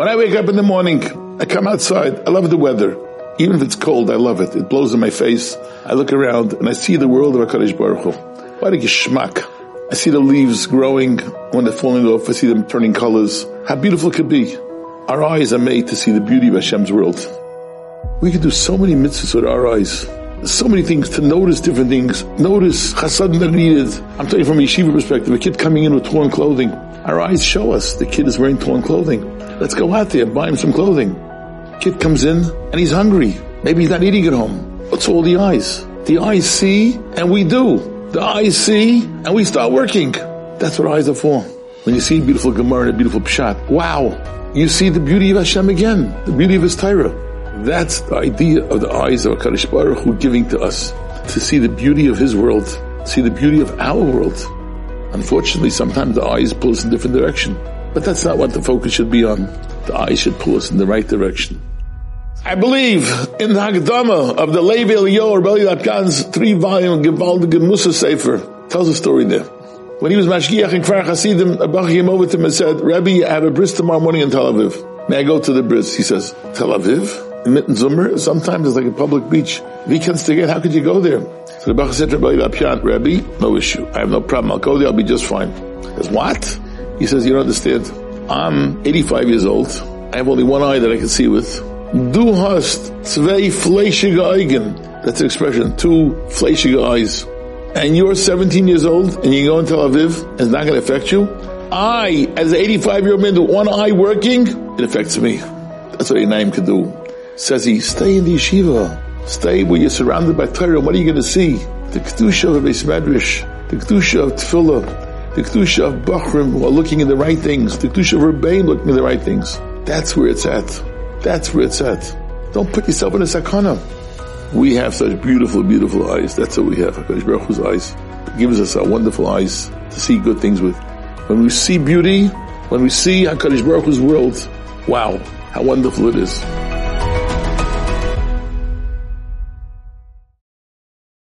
When I wake up in the morning, I come outside. I love the weather. Even if it's cold, I love it. It blows in my face. I look around and I see the world of HaKadosh Baruch Hu. What a geschmack. I see the leaves growing when they're falling off. I see them turning colors. How beautiful it could be. Our eyes are made to see the beauty of Hashem's world. We could do so many mitzvahs with our eyes. So many things to notice different things. Notice chesed needed. I'm telling you from a yeshiva perspective, a kid coming in with torn clothing. Our eyes show us the kid is wearing torn clothing. Let's go out there, and buy him some clothing. Kid comes in and he's hungry. Maybe he's not eating at home. What's all the eyes? The eyes see and we do. The eyes see and we start working. That's what eyes are for. When you see beautiful Gemara and a beautiful Pshat, wow, you see the beauty of Hashem again, the beauty of His Torah. That's the idea of the eyes of HaKadosh Baruch Hu giving to us, to see the beauty of His world, see the beauty of our world. Unfortunately, sometimes the eyes pull us in a different direction. But that's not what the focus should be on. The eyes should pull us in the right direction. I believe in the Hagdama of the Lev Eliyahu or Elya Lopian's three-volume Gewaldige mussar Sefer. Tells a story there. When he was Mashgiach in Kfar Hasidim, a Bach came over to him and said, Rabbi, I have a bris tomorrow morning in Tel Aviv. May I go to the bris? He says, Tel Aviv? In Mitten Zummer? Sometimes it's like a public beach. Weekends to get, how could you go there? So the Bach said to Rabbi Rabbi, no issue. I have no problem. I'll go there. I'll be just fine. He says, what? He says, you don't understand. I'm 85 years old. I have only one eye that I can see with. Du hast zwei fleischige Augen. That's an expression. Two fleischige eyes. And you're 17 years old and you go in Tel Aviv and it's not going to affect you. I, as an 85 year old man with one eye working, it affects me. That's what a name can do. Says he, stay in the yeshiva. Stay where you're surrounded by Torah. What are you going to see? The Kedusha of Beis Medrash. The Kedusha of Tefillah. The Kedusha of Bachrim who are looking at the right things. The Kedusha of Rebbein looking at the right things. That's where it's at. That's where it's at. Don't put yourself in a sakana. We have such beautiful, beautiful eyes. That's what we have. HaKadosh Baruch Hu's eyes. It gives us our wonderful eyes to see good things with. When we see beauty, when we see HaKadosh Baruch Hu's world, wow, how wonderful it is.